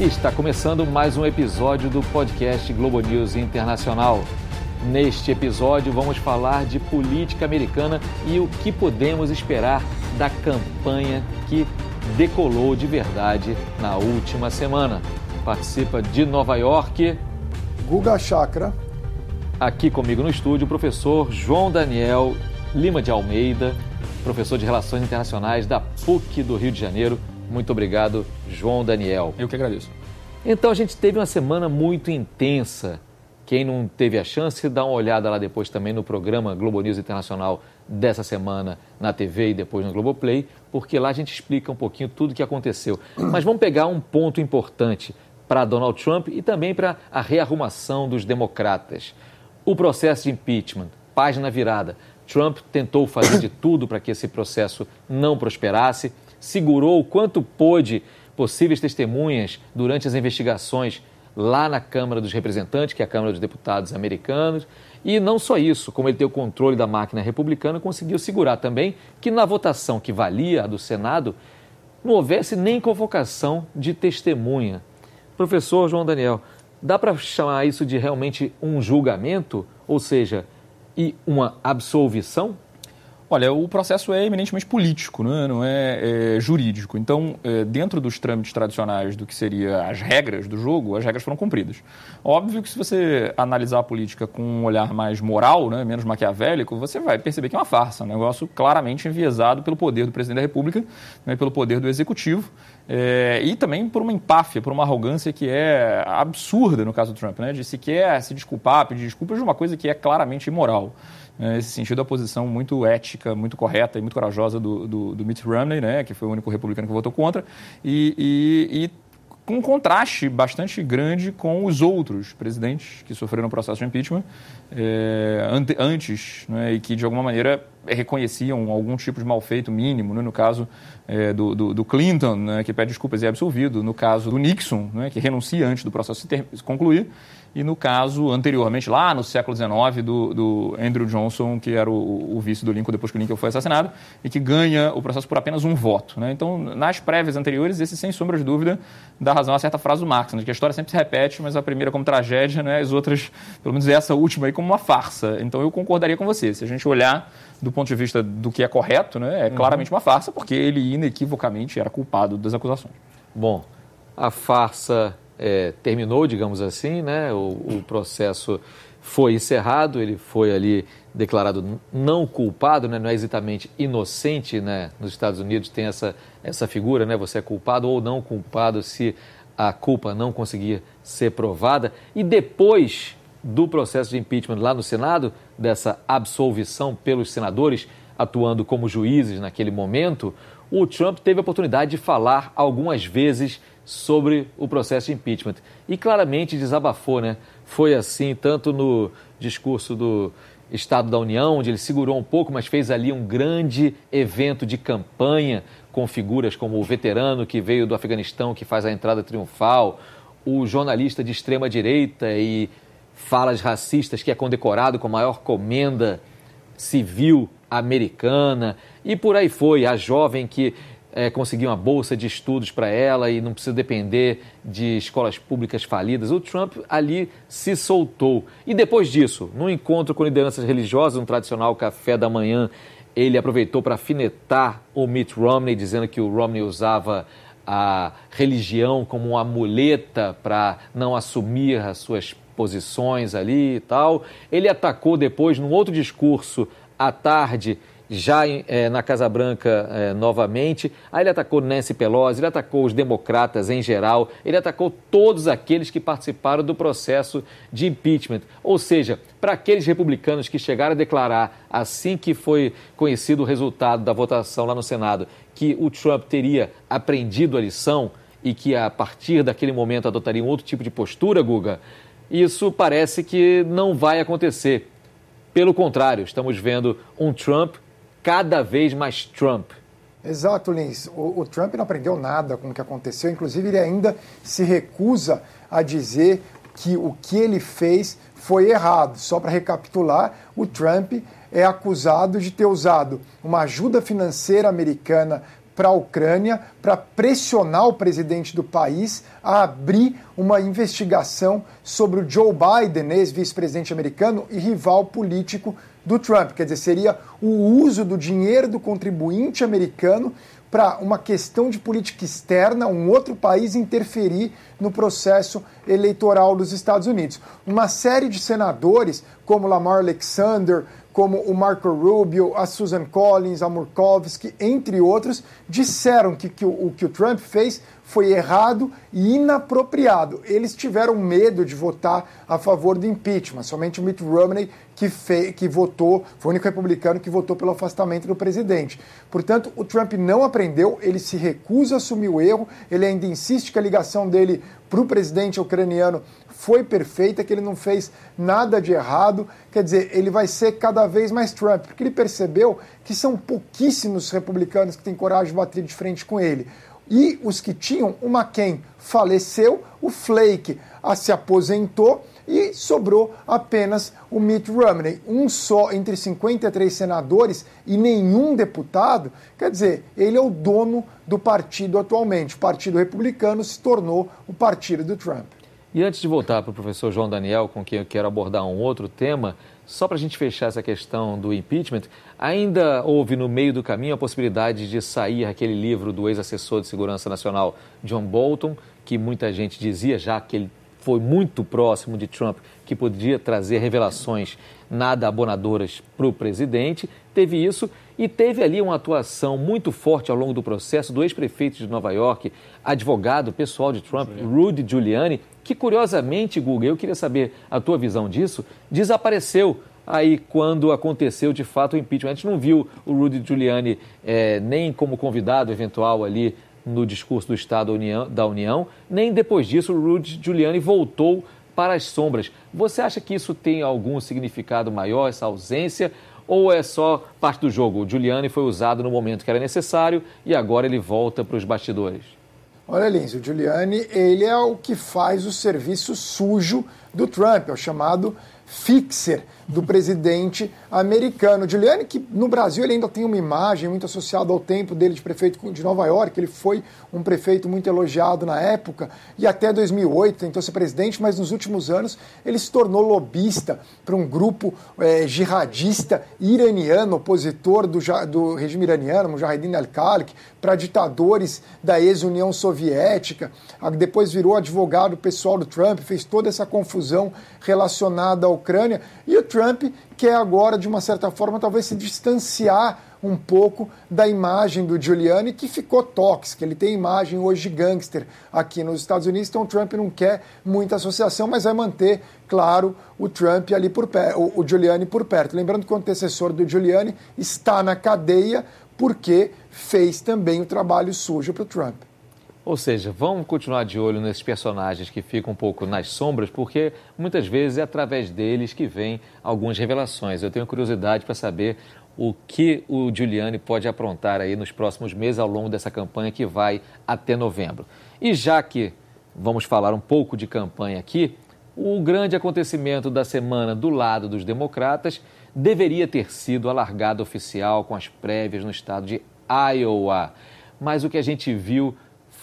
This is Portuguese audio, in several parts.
Está começando mais um episódio do podcast Globo News Internacional. Neste episódio, vamos falar de política americana e o que podemos esperar da campanha que decolou de verdade na última semana. Participa de Nova York. Guga Chakra. Aqui comigo no estúdio, o professor João Daniel Lima de Almeida, professor de Relações Internacionais da PUC do Rio de Janeiro. Muito obrigado, João Daniel. Eu que agradeço. Então a gente teve uma semana muito intensa. Quem não teve a chance, dá uma olhada lá depois também no programa Globo News Internacional dessa semana na TV e depois no Globoplay, porque lá a gente explica um pouquinho tudo o que aconteceu. Mas vamos pegar um ponto importante para Donald Trump e também para a rearrumação dos democratas. O processo de impeachment, página virada. Trump tentou fazer de tudo para que esse processo não prosperasse, segurou o quanto pôde possíveis testemunhas durante as investigações lá na Câmara dos Representantes, que é a Câmara dos Deputados americanos. E não só isso, como ele tem o controle da máquina republicana, conseguiu segurar também que na votação que valia a do Senado não houvesse nem convocação de testemunha. Professor João Daniel, dá para chamar isso de realmente um julgamento, ou seja, e uma absolvição? Olha, o processo é eminentemente político, né? não é, é jurídico. Então, é, dentro dos trâmites tradicionais do que seria as regras do jogo, as regras foram cumpridas. Óbvio que se você analisar a política com um olhar mais moral, né, menos maquiavélico, você vai perceber que é uma farsa, um negócio claramente enviesado pelo poder do presidente da República, né, pelo poder do executivo, é, e também por uma empáfia, por uma arrogância que é absurda no caso do Trump, né, de sequer se desculpar, pedir desculpas de uma coisa que é claramente imoral. Nesse sentido, a posição muito ética, muito correta e muito corajosa do, do, do Mitt Romney, né, que foi o único republicano que votou contra, e, e, e com um contraste bastante grande com os outros presidentes que sofreram processo de impeachment é, ante, antes, né, e que de alguma maneira reconheciam algum tipo de malfeito mínimo, né, no caso é, do, do, do, Clinton, né, que pede desculpas e é absolvido, no caso do Nixon, né, que renuncia antes do processo se, ter, se concluir, e no caso anteriormente, lá no século XIX, do, do Andrew Johnson, que era o, o, vice do Lincoln depois que o Lincoln foi assassinado, e que ganha o processo por apenas um voto. Né? Então, nas prévias anteriores, esse, sem sombra de dúvida, dá razão a certa frase do Marx, né? que a história sempre se repete, mas a primeira como tragédia, né? as outras, pelo menos essa última aí, como uma farsa. Então, eu concordaria com você. Se a gente olhar do ponto de vista do que é correto, né? é uhum. claramente uma farsa, porque ele inequivocamente era culpado das acusações. Bom, a farsa é, terminou, digamos assim, né? O, o, processo foi encerrado, ele foi ali declarado não culpado, né? não é exatamente inocente, né? Nos Estados Unidos tem essa, essa figura, né? Você é culpado ou não culpado se a culpa não conseguir ser provada. E depois do processo de impeachment lá no Senado, dessa absolvição pelos senadores atuando como juízes naquele momento, o Trump teve a oportunidade de falar algumas vezes sobre o processo de impeachment. E claramente desabafou, né? Foi assim, tanto no discurso do Estado da União, onde ele segurou um pouco, mas fez ali um grande evento de campanha com figuras como o veterano que veio do Afeganistão, que faz a entrada triunfal, o jornalista de extrema direita e falas racistas que é condecorado com a maior comenda civil americana e por aí foi, a jovem que é, uma bolsa de estudos para ela e não precisa depender de escolas públicas falidas. O Trump ali se soltou. E depois disso, num encontro com lideranças religiosas, um tradicional café da manhã, ele aproveitou para afinetar o Mitt Romney, dizendo que o Romney usava a religião como uma muleta para não assumir as suas posições ali e tal. Ele atacou depois, num outro discurso à tarde, já é, na Casa Branca é, novamente. Aí ele atacou Nancy Pelosi, ele atacou os democratas em geral, ele atacou todos aqueles que participaram do processo de impeachment. Ou seja, para aqueles republicanos que chegaram a declarar, assim que foi conhecido o resultado da votação lá no Senado, que o Trump teria aprendido a lição e que a partir daquele momento adotaria um outro tipo de postura, Guga, isso parece que não vai acontecer. Pelo contrário, estamos vendo um Trump cada vez mais Trump. Exato, Lins. O, o, Trump não aprendeu nada com o que aconteceu. Inclusive, ele ainda se recusa a dizer que o que ele fez foi errado. Só para recapitular, o Trump é acusado de ter usado uma ajuda financeira americana para a Ucrânia para pressionar o presidente do país a abrir uma investigação sobre o Joe Biden, ex-vice-presidente americano e rival político do Trump. Quer dizer, seria o uso do dinheiro do contribuinte americano para uma questão de política externa, um outro país interferir no processo eleitoral dos Estados Unidos. Uma série de senadores, como Lamar Alexander, como o Marco Rubio, a Susan Collins, a Murkowski, entre outros, disseram que, que o, o que o Trump fez foi errado e inapropriado. Eles tiveram medo de votar a favor do impeachment. Somente o Mitt Romney que, fe, que votou, foi o único republicano que votou pelo afastamento do presidente. Portanto, o Trump não aprendeu, ele se recusa a assumir o erro, ele ainda insiste que a ligação dele para o presidente ucraniano foi perfeita, que ele não fez nada de errado. Quer dizer, ele vai ser cada vez mais Trump, porque ele percebeu que são pouquíssimos republicanos que têm coragem de bater de frente com ele. E os que tinham, o McCain faleceu, o Flake a, se aposentou e sobrou apenas o Mitt Romney, um só entre 53 senadores e nenhum deputado. Quer dizer, ele é o dono do partido atualmente. O Partido Republicano se tornou o partido do Trump. E antes de voltar para o professor João Daniel, com quem eu quero abordar um outro tema, só para a gente fechar essa questão do impeachment, ainda houve no meio do caminho a possibilidade de sair aquele livro do ex-assessor de segurança nacional John Bolton, que muita gente dizia já que ele foi muito próximo de Trump, que podia trazer revelações nada abonadoras para o presidente. Teve isso e teve ali uma atuação muito forte ao longo do processo do ex-prefeito de Nova York, advogado pessoal de Trump, Rudy Giuliani, que curiosamente, Google, eu queria saber a tua visão disso, desapareceu aí quando aconteceu de fato o impeachment. A gente não viu o Rudy Giuliani é, nem como convidado eventual ali no discurso do Estado da União, nem depois disso Rudy Giuliani voltou para as sombras. Você acha que isso tem algum significado maior, essa ausência, ou é só parte do jogo? O Giuliani foi usado no momento que era necessário e agora ele volta para os bastidores? Olha, Lins, o Giuliani, ele é o que faz o serviço sujo do Trump, é o chamado fixer do presidente americano. Giuliani, que no Brasil ele ainda tem uma imagem muito associada ao tempo dele de prefeito de Nova York, ele foi um prefeito muito elogiado na época e até 2008 tentou ser presidente, mas nos últimos anos ele se tornou lobista para um grupo é, jihadista iraniano, opositor do, do regime iraniano, Mujahideen al-Khaliq, para ditadores da ex-União Soviética. Depois virou advogado pessoal do Trump, fez toda essa confusão relacionada à Ucrânia e o Trump Trump quer agora, de uma certa forma, talvez se distanciar um pouco da imagem do Giuliani, que ficou tóxica. Ele tem imagem hoje de gangster aqui nos Estados Unidos, então o Trump não quer muita associação, mas vai manter, claro, o Trump ali por perto, o Giuliani por perto. Lembrando que o antecessor do Giuliani está na cadeia porque fez também o trabalho sujo para o Trump. Ou seja, vamos continuar de olho nesses personagens que ficam um pouco nas sombras, porque muitas vezes é através deles que vem algumas revelações. Eu tenho curiosidade para saber o que o Giuliani pode aprontar aí nos próximos meses ao longo dessa campanha que vai até novembro. E já que vamos falar um pouco de campanha aqui, o grande acontecimento da semana do lado dos democratas deveria ter sido a largada oficial com as prévias no estado de Iowa. Mas o que a gente viu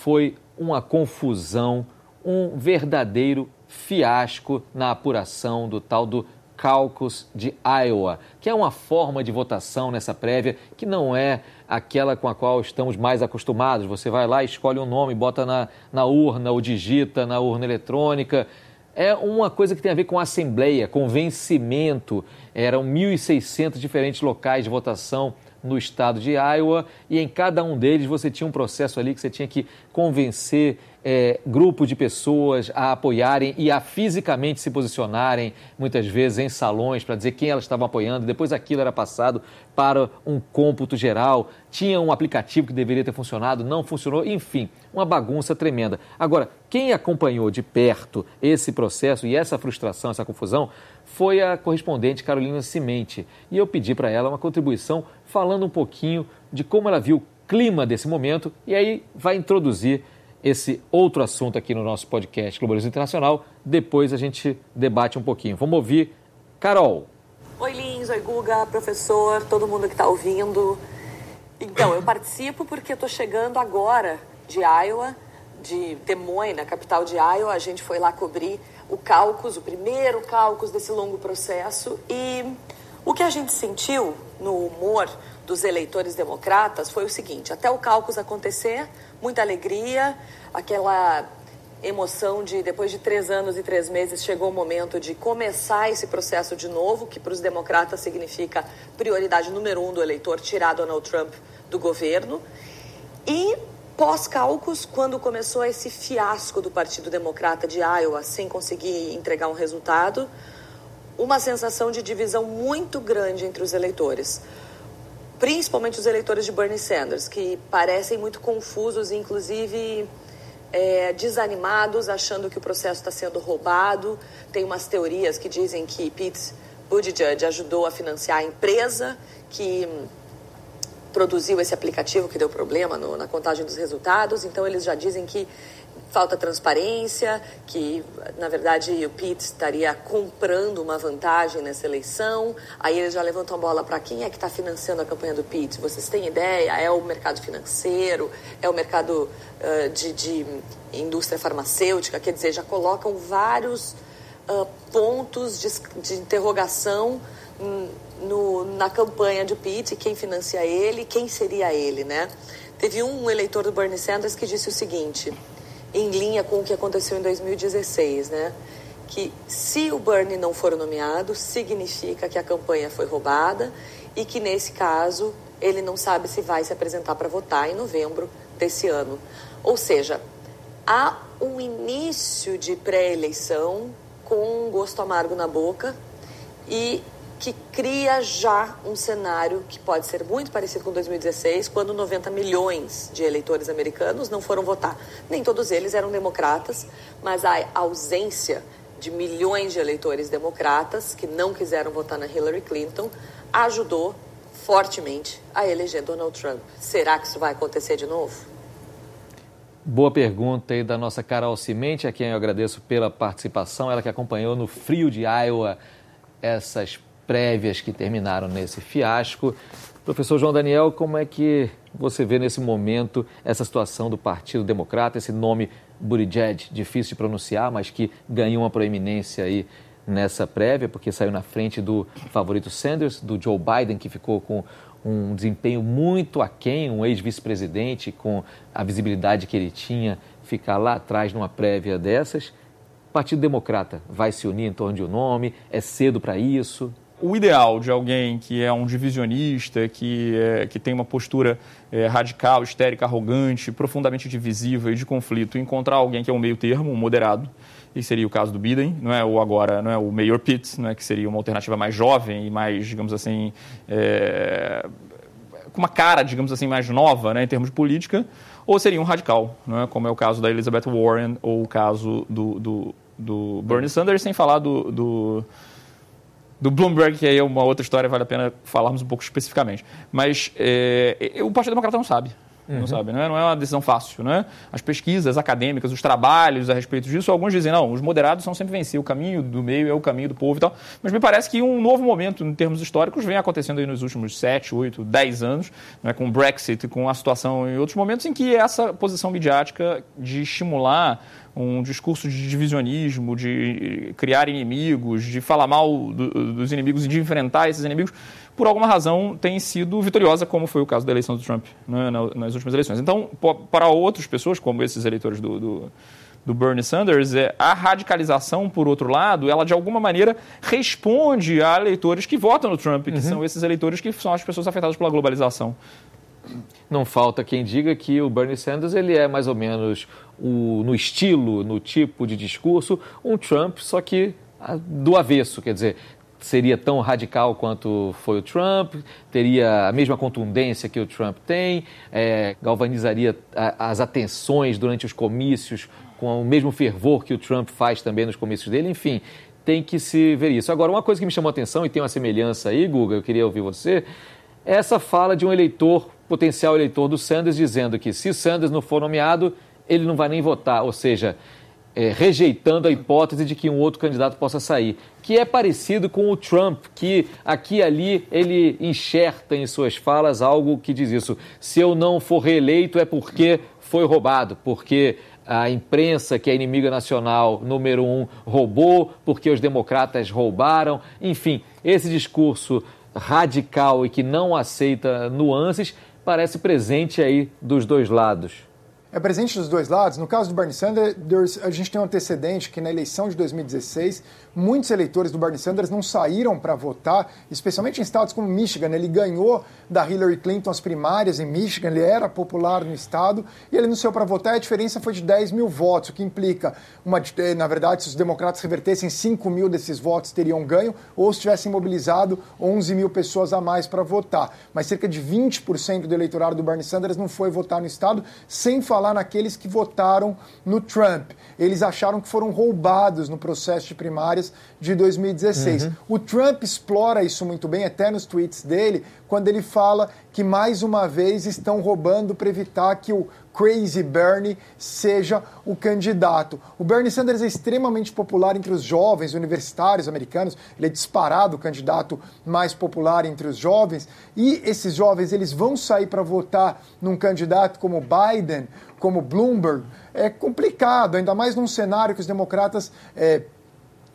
foi uma confusão, um verdadeiro fiasco na apuração do tal do Caucus de Iowa, que é uma forma de votação nessa prévia que não é aquela com a qual estamos mais acostumados. Você vai lá, escolhe um nome, bota na, na urna ou digita na urna eletrônica. É uma coisa que tem a ver com assembleia, com vencimento. Eram 1.600 diferentes locais de votação no estado de Iowa e em cada um deles você tinha um processo ali que você tinha que convencer é, grupo de pessoas a apoiarem e a fisicamente se posicionarem, muitas vezes em salões, para dizer quem elas estavam apoiando. Depois aquilo era passado para um cômputo geral. Tinha um aplicativo que deveria ter funcionado, não funcionou. Enfim, uma bagunça tremenda. Agora, quem acompanhou de perto esse processo e essa frustração, essa confusão, foi a correspondente Carolina Cimente. E eu pedi para ela uma contribuição falando um pouquinho de como ela viu o clima desse momento e aí vai introduzir esse outro assunto aqui no nosso podcast Globalismo Internacional. Depois a gente debate um pouquinho. Vamos ouvir Carol. Oi, Lins, oi, Guga, professor, todo mundo que está ouvindo. Então, eu participo porque estou chegando agora de Iowa, de Des Moines, na capital de Iowa. A gente foi lá cobrir o caucus, o primeiro caucus desse longo processo. E o que a gente sentiu no humor dos eleitores democratas foi o seguinte: até o caucus acontecer, muita alegria, aquela emoção de depois de três anos e três meses chegou o momento de começar esse processo de novo, que para os democratas significa prioridade número um do eleitor tirar Donald Trump do governo. E pós-caucus, quando começou esse fiasco do Partido Democrata de Iowa sem conseguir entregar um resultado, uma sensação de divisão muito grande entre os eleitores. Principalmente os eleitores de Bernie Sanders, que parecem muito confusos e, inclusive, é, desanimados, achando que o processo está sendo roubado. Tem umas teorias que dizem que Pete Buttigieg ajudou a financiar a empresa que produziu esse aplicativo que deu problema no, na contagem dos resultados. Então, eles já dizem que falta transparência, que na verdade o Pete estaria comprando uma vantagem nessa eleição. Aí eles já levantam a bola para quem é que está financiando a campanha do Pete. Vocês têm ideia? É o mercado financeiro? É o mercado uh, de, de, indústria farmacêutica? Quer dizer, já colocam vários uh, pontos de, de interrogação no, na campanha de Pete, quem financia ele, quem seria ele, né? Teve um eleitor do Bernie Sanders que disse o seguinte em linha com o que aconteceu em 2016, né? Que se o Bernie não for nomeado, significa que a campanha foi roubada e que nesse caso ele não sabe se vai se apresentar para votar em novembro desse ano. Ou seja, há um início de pré-eleição com um gosto amargo na boca e que cria já um cenário que pode ser muito parecido com 2016, quando 90 milhões de eleitores americanos não foram votar. Nem todos eles eram democratas, mas a ausência de milhões de eleitores democratas que não quiseram votar na Hillary Clinton ajudou fortemente a eleger Donald Trump. Será que isso vai acontecer de novo? Boa pergunta aí da nossa Carol Cimente, a quem eu agradeço pela participação, ela que acompanhou no frio de Iowa essas prévias que terminaram nesse fiasco. Professor João Daniel, como é que você vê nesse momento essa situação do Partido Democrata, esse nome Buttigieg, difícil de pronunciar, mas que ganhou uma proeminência aí nessa prévia, porque saiu na frente do favorito Sanders, do Joe Biden, que ficou com um desempenho muito aquém, um ex-vice-presidente, com a visibilidade que ele tinha, ficar lá atrás numa prévia dessas. Partido Democrata vai se unir em torno de um nome? É cedo para isso? O ideal de alguém que é um divisionista, que, é, que tem uma postura é, radical, histérica, arrogante, profundamente divisiva e de conflito, encontrar alguém que é um meio termo, um moderado, e seria o caso do Biden, não é o agora, não é o Mayor Pitt, não é que seria uma alternativa mais jovem e mais, digamos assim, é, com uma cara, digamos assim, mais nova, né, em termos de política, ou seria um radical, não é, como é o caso da Elizabeth Warren ou o caso do, do, do Bernie Sanders, sem falar do, do do Bloomberg, que aí é uma outra história, vale a pena falarmos um pouco especificamente. Mas é, o Partido Democrata não sabe. Uhum. Não sabe, não é, não é uma decisão fácil, né? As pesquisas acadêmicas, os trabalhos a respeito disso, alguns dizem, não, os moderados são sempre vencer, o caminho do meio é o caminho do povo e tal. Mas me parece que um novo momento, em termos históricos, vem acontecendo aí nos últimos 7, 8, 10 anos, né, com o Brexit, com a situação em outros momentos, em que essa posição midiática de estimular um discurso de divisionismo, de criar inimigos, de falar mal do, dos inimigos e de enfrentar esses inimigos, por alguma razão tem sido vitoriosa, como foi o caso da eleição do Trump né, nas últimas eleições. Então, para outras pessoas, como esses eleitores do, do, do Bernie Sanders, é, a radicalização, por outro lado, ela de alguma maneira responde a eleitores que votam no Trump, que uhum. são esses eleitores que são as pessoas afetadas pela globalização. Não falta quem diga que o Bernie Sanders ele é mais ou menos o, no estilo, no tipo de discurso, um Trump, só que do avesso, quer dizer, seria tão radical quanto foi o Trump, teria a mesma contundência que o Trump tem, é, galvanizaria as atenções durante os comícios com o mesmo fervor que o Trump faz também nos comícios dele, enfim, tem que se ver isso. Agora, uma coisa que me chamou a atenção e tem uma semelhança aí, Guga, eu queria ouvir você, essa fala de um eleitor, potencial eleitor do Sanders, dizendo que se Sanders não for nomeado, ele não vai nem votar. Ou seja, é, rejeitando a hipótese de que um outro candidato possa sair, que é parecido com o Trump, que aqui e ali ele enxerta em suas falas algo que diz isso: se eu não for reeleito é porque foi roubado, porque a imprensa, que é inimiga nacional número um, roubou, porque os democratas roubaram. Enfim, esse discurso radical e que não aceita nuances parece presente aí dos dois lados é presente dos dois lados. No caso do Bernie Sanders, a gente tem um antecedente que na eleição de 2016, muitos eleitores do Bernie Sanders não saíram para votar, especialmente em estados como Michigan. Ele ganhou da Hillary Clinton as primárias em Michigan, ele era popular no estado e ele não saiu para votar. A diferença foi de 10 mil votos, o que implica, uma, eh, na verdade, se os democratas revertessem 5 mil desses votos, teriam ganho, ou se tivessem mobilizado 11 mil pessoas a mais para votar. Mas cerca de 20% do eleitorado do Bernie Sanders não foi votar no estado, sem falar falar naqueles que votaram no Trump. Eles acharam que foram roubados no processo de primárias de 2016. Uhum. O Trump explora isso muito bem, até nos tweets dele, quando ele fala que mais uma vez estão roubando para evitar que o Crazy Bernie seja o candidato. O Bernie Sanders é extremamente popular entre os jovens universitários americanos, ele é disparado o candidato mais popular entre os jovens, e esses jovens eles vão sair para votar num candidato como Biden, como Bloomberg, é complicado, ainda mais num cenário que os democratas é,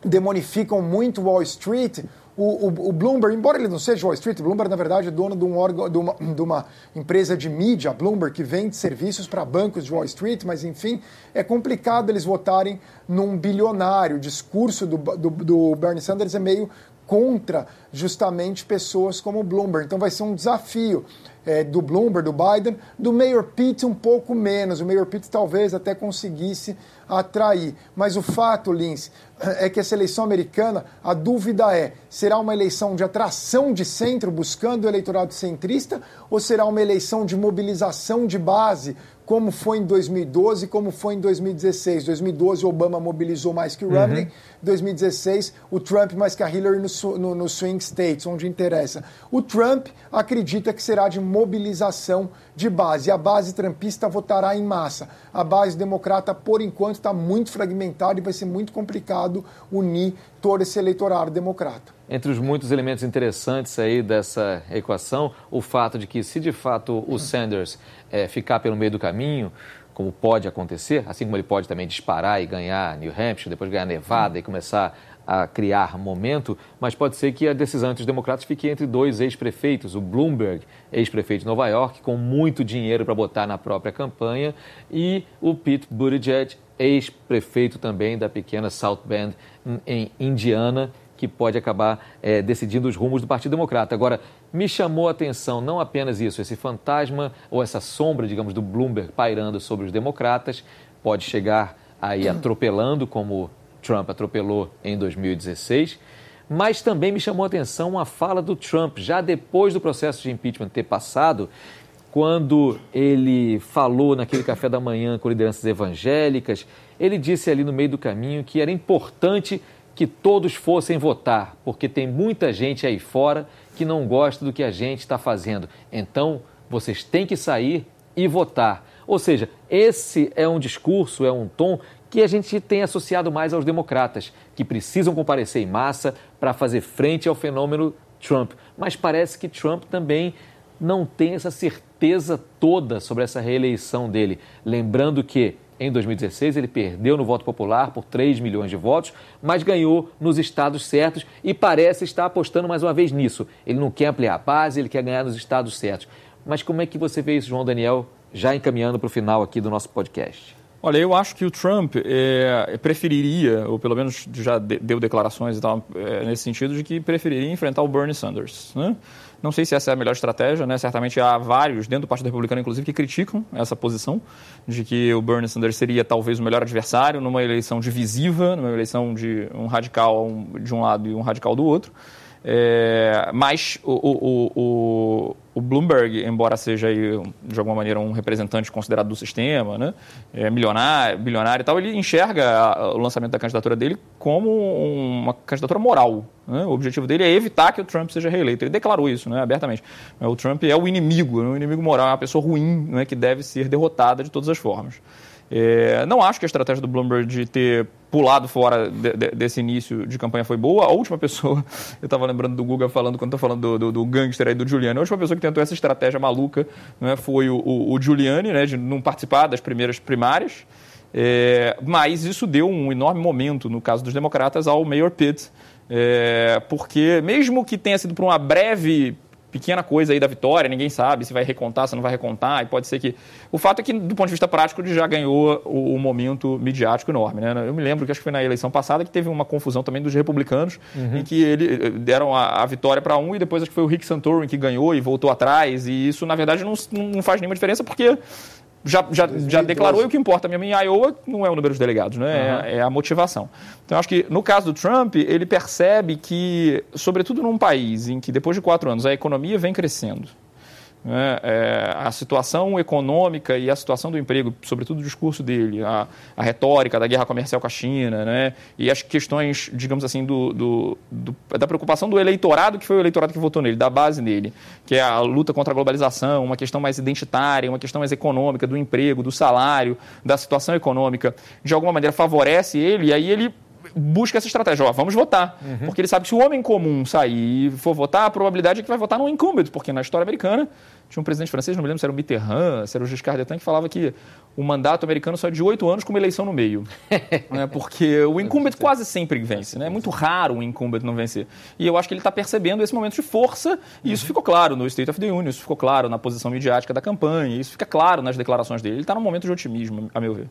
demonificam muito Wall Street. O, o, o, Bloomberg, embora ele não seja Wall Street, Bloomberg, na verdade, é dono de, um órgão, de, uma, de uma empresa de mídia, Bloomberg, que vende serviços para bancos de Wall Street, mas enfim, é complicado eles votarem num bilionário. O discurso do, do, do Bernie Sanders é meio contra justamente pessoas como o Bloomberg. Então vai ser um desafio é, do Bloomberg, do Biden, do Mayor Pete um pouco menos. O Mayor Pete talvez até conseguisse atrair. Mas o fato, Lins, é que essa eleição americana, a dúvida é: será uma eleição de atração de centro, buscando o eleitorado centrista, ou será uma eleição de mobilização de base, como foi em 2012, como foi em 2016. 2012 Obama mobilizou mais que o Romney, uhum. 2016 o Trump mais que a Hillary no, no, no, swing states, onde interessa. O Trump acredita que será de mobilização de base. A base trumpista votará em massa. A base democrata, por enquanto, está muito fragmentada e vai ser muito complicado unir todo esse eleitorado democrata. Entre os muitos elementos interessantes aí dessa equação, o fato de que, se de fato o Sanders é, ficar pelo meio do caminho, como pode acontecer, assim como ele pode também disparar e ganhar New Hampshire, depois ganhar Nevada e começar a criar momento, mas pode ser que a decisão entre os democratas fique entre dois ex-prefeitos, o Bloomberg, ex-prefeito de Nova York, com muito dinheiro para botar na própria campanha, e o Pete Buttigieg, ex-prefeito também da pequena South Bend, em Indiana, que pode acabar é, decidindo os rumos do Partido Democrata. Agora, me chamou a atenção não apenas isso, esse fantasma ou essa sombra, digamos, do Bloomberg pairando sobre os democratas, pode chegar aí atropelando, como Trump atropelou em 2016, mas também me chamou a atenção a fala do Trump, já depois do processo de impeachment ter passado, quando ele falou naquele café da manhã com lideranças evangélicas, ele disse ali no meio do caminho que era importante que todos fossem votar, porque tem muita gente aí fora que não gosta do que a gente está fazendo. Então, vocês têm que sair e votar. Ou seja, esse é um discurso, é um tom que a gente tem associado mais aos democratas, que precisam comparecer em massa para fazer frente ao fenômeno Trump. Mas parece que Trump também não tem essa certeza toda sobre essa reeleição dele. Lembrando que em 2016, ele perdeu no voto popular por 3 milhões de votos, mas ganhou nos estados certos e parece estar apostando mais uma vez nisso. Ele não quer ampliar a base, ele quer ganhar nos estados certos. Mas como é que você vê isso, João Daniel, já encaminhando para o final aqui do nosso podcast? Olha, eu acho que o Trump é, preferiria, ou pelo menos já deu declarações e tal, é, nesse sentido, de que preferiria enfrentar o Bernie Sanders. Né? Não sei se essa é a melhor estratégia, né? Certamente há vários dentro do Partido Republicano, inclusive, que criticam essa posição de que o Bernie Sanders seria talvez o melhor adversário numa eleição divisiva, numa eleição de um radical de um lado e um radical do outro. É, mas o, o, o, o, Bloomberg, embora seja aí, de alguma maneira um representante considerado do sistema, né, é, milionário, bilionário e tal, ele enxerga o lançamento da candidatura dele como uma candidatura moral. Né? O objetivo dele é evitar que o Trump seja reeleito. Ele declarou isso né, abertamente. O Trump é o inimigo, é o inimigo moral, é uma pessoa ruim né, que deve ser derrotada de todas as formas. É, não acho que a estratégia do Bloomberg de ter pulado fora de, de, desse início de campanha foi boa. A última pessoa, eu estava lembrando do Guga falando, quando estou falando do, do, do, gangster aí, do Giuliani, a última pessoa que tentou essa estratégia maluca né, foi o, o, o Giuliani, né, de não participar das primeiras primárias. É, mas isso deu um enorme momento, no caso dos democratas, ao Mayor Pitt, é, porque mesmo que tenha sido por uma breve pequena coisa aí da vitória, ninguém sabe se vai recontar, se não vai recontar, e pode ser que... O fato é que, do ponto de vista prático, ele já ganhou o, o momento midiático enorme. Né? Eu me lembro que acho que foi na eleição passada que teve uma confusão também dos republicanos, uhum. em que ele, eh, deram a, a vitória para um e depois acho que foi o Rick Santorum que ganhou e voltou atrás, e isso, na verdade, não, não faz nenhuma diferença, porque já, já, já declarou e o que importa mesmo em Iowa não é o número de delegados, né? Uhum. É, é, a motivação. Então, acho que no caso do Trump, ele percebe que, sobretudo num país em que depois de quatro anos a economia vem crescendo, né? É, a situação econômica e a situação do emprego, sobretudo o discurso dele, a, a retórica da guerra comercial com a China, né? e as questões, digamos assim, do, do, do, da preocupação do eleitorado, que foi o eleitorado que votou nele, da base dele, que é a luta contra a globalização, uma questão mais identitária, uma questão mais econômica, do emprego, do salário, da situação econômica, de alguma maneira favorece ele, e aí ele busca essa estratégia. Ó, vamos votar. Uhum. Porque ele sabe que se o homem comum sair e for votar, a probabilidade é que vai votar no incumbent, porque na história americana tinha um presidente francês, não me lembro se era o Mitterrand, se era o Giscard d'Estaing, que falava que o mandato americano só é de oito anos com uma eleição no meio. né? Porque o incumbent quase sempre vence. Né? É muito raro o incumbent não vencer. E eu acho que ele está percebendo esse momento de força, e isso uhum. ficou claro no State of the Union, isso ficou claro na posição midiática da campanha, isso fica claro nas declarações dele. Ele está num momento de otimismo, a meu ver.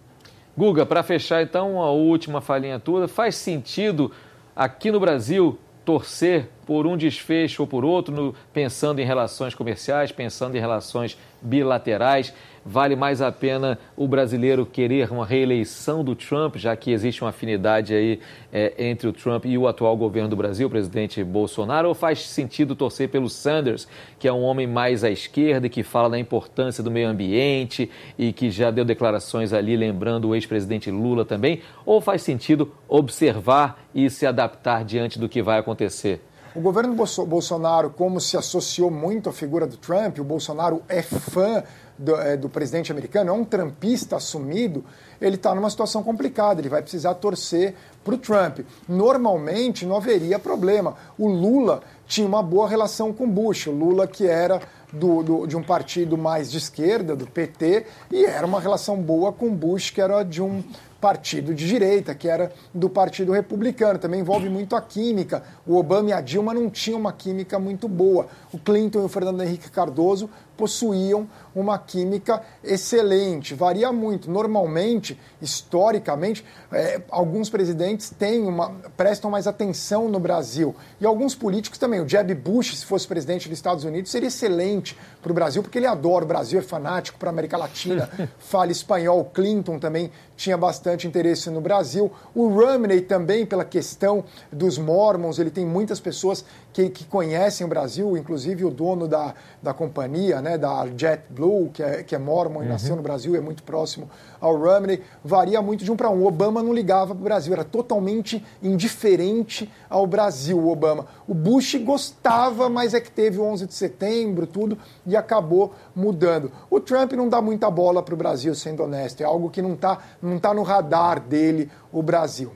Guga, para fechar então a última falinha tua, faz sentido aqui no Brasil torcer por um desfecho ou por outro, no, pensando em relações comerciais, pensando em relações bilaterais? Vale mais a pena o brasileiro querer uma reeleição do Trump, já que existe uma afinidade aí é, entre o Trump e o atual governo do Brasil, o presidente Bolsonaro, ou faz sentido torcer pelo Sanders, que é um homem mais à esquerda e que fala da importância do meio ambiente e que já deu declarações ali lembrando o ex-presidente Lula também, ou faz sentido observar e se adaptar diante do que vai acontecer? O governo Bolsonaro, como se associou muito à figura do Trump, o Bolsonaro é fã do, é, do presidente americano, é um trumpista assumido, ele está numa situação complicada, ele vai precisar torcer para o Trump. Normalmente não haveria problema. O Lula tinha uma boa relação com Bush, o Lula que era do, do, de um partido mais de esquerda, do PT, e era uma relação boa com Bush, que era de um partido de direita, que era do Partido Republicano. Também envolve muito a química. O Obama e a Dilma não tinham uma química muito boa. O Clinton e o Fernando Henrique Cardoso possuíam uma química excelente. Varia muito. Normalmente, historicamente, é, alguns presidentes têm uma, prestam mais atenção no Brasil. E alguns políticos também. O Jeb Bush, se fosse presidente dos Estados Unidos, seria excelente para o Brasil, porque ele adora o Brasil, é fanático para a América Latina, fala espanhol. O Clinton também tinha bastante interesse no Brasil. O Romney também, pela questão dos Mormons, ele tem muitas pessoas que, que conhecem o Brasil, inclusive o dono da, da companhia, né, da JetBlue, que é, que é mormon e uhum. nasceu no Brasil, é muito próximo ao Romney, varia muito de um para um. O Obama não ligava para o Brasil, era totalmente indiferente ao Brasil, o Obama. O Bush gostava, mas é que teve o 11 de setembro, tudo, e acabou mudando. O Trump não dá muita bola para o Brasil, sendo honesto, é algo que não está não tá no radar dele, o Brasil.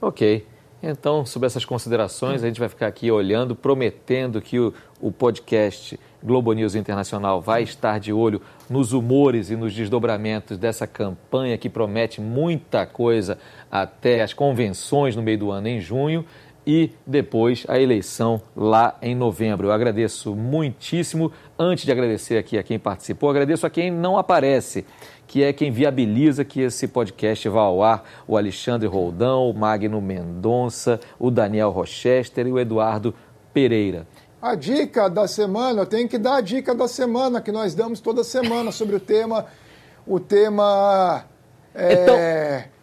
Ok. Então, sobre essas considerações, a gente vai ficar aqui olhando, prometendo que o, o podcast Globo News Internacional vai estar de olho nos humores e nos desdobramentos dessa campanha que promete muita coisa até as convenções no meio do ano em junho e depois a eleição lá em novembro. Eu agradeço muitíssimo. Antes de agradecer aqui a quem participou, agradeço a quem não aparece que é quem viabiliza que esse podcast vá ao ar, o Alexandre Roldão, o Magno Mendonça, o Daniel Rochester e o Eduardo Pereira. A dica da semana, eu tenho que dar a dica da semana que nós damos toda semana sobre o tema, o tema é, então,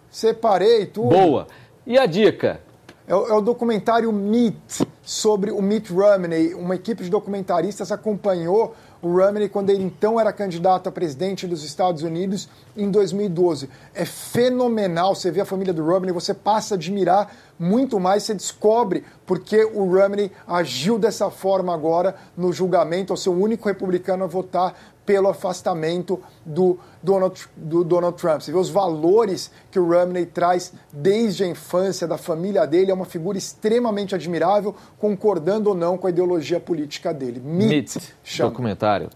separei tudo. Boa. E a dica? É, é o documentário Meet sobre o Mitt Romney. Uma equipe de documentaristas acompanhou o Romney quando ele então era candidato a presidente dos Estados Unidos em 2012. É fenomenal, você vê a família do Romney, você passa a admirar muito mais, você descobre porque o Romney agiu dessa forma agora no julgamento, ao ser o único republicano a votar pelo afastamento do Donald, do Donald Trump. Você vê os valores que o Romney traz desde a infância, da família dele, é uma figura extremamente admirável, concordando ou não com a ideologia política dele. Meet, documentário.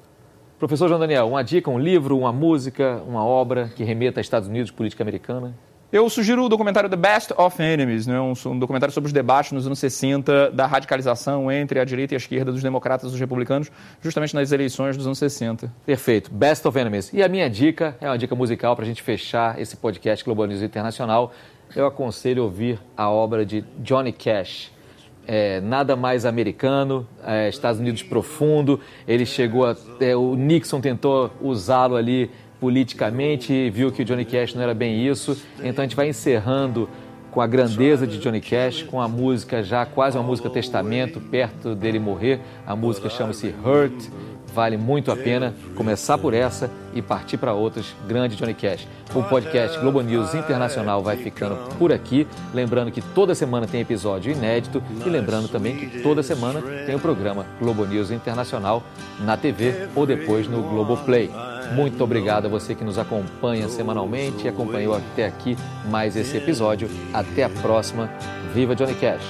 Professor João Daniel, uma dica, um livro, uma música, uma obra que remeta a Estados Unidos, política americana? Eu sugiro o documentário The Best of Enemies, né? um, um documentário sobre os debates nos anos 60 da radicalização entre a direita e a esquerda dos democratas e dos republicanos, justamente nas eleições dos anos 60. Perfeito. Best of Enemies. E a minha dica é uma dica musical para a gente fechar esse podcast Global News Internacional. Eu aconselho ouvir a obra de Johnny Cash. É, nada mais americano, é, Estados Unidos profundo. Ele chegou a, é, o Nixon tentou usá-lo ali politicamente, viu que o Johnny Cash não era bem isso. Então a gente vai encerrando com a grandeza de Johnny Cash, com a música já quase uma música testamento, perto dele morrer. A música chama-se Hurt. Vale muito a pena começar por essa e partir para outras. Grande Johnny Cash. O podcast Globo News Internacional vai ficando por aqui. Lembrando que toda semana tem episódio inédito e lembrando também que toda semana tem o programa Globo News Internacional na TV ou depois no Globoplay. Muito obrigado a você que nos acompanha semanalmente e acompanhou até aqui mais esse episódio. Até a próxima. Viva Johnny Cash!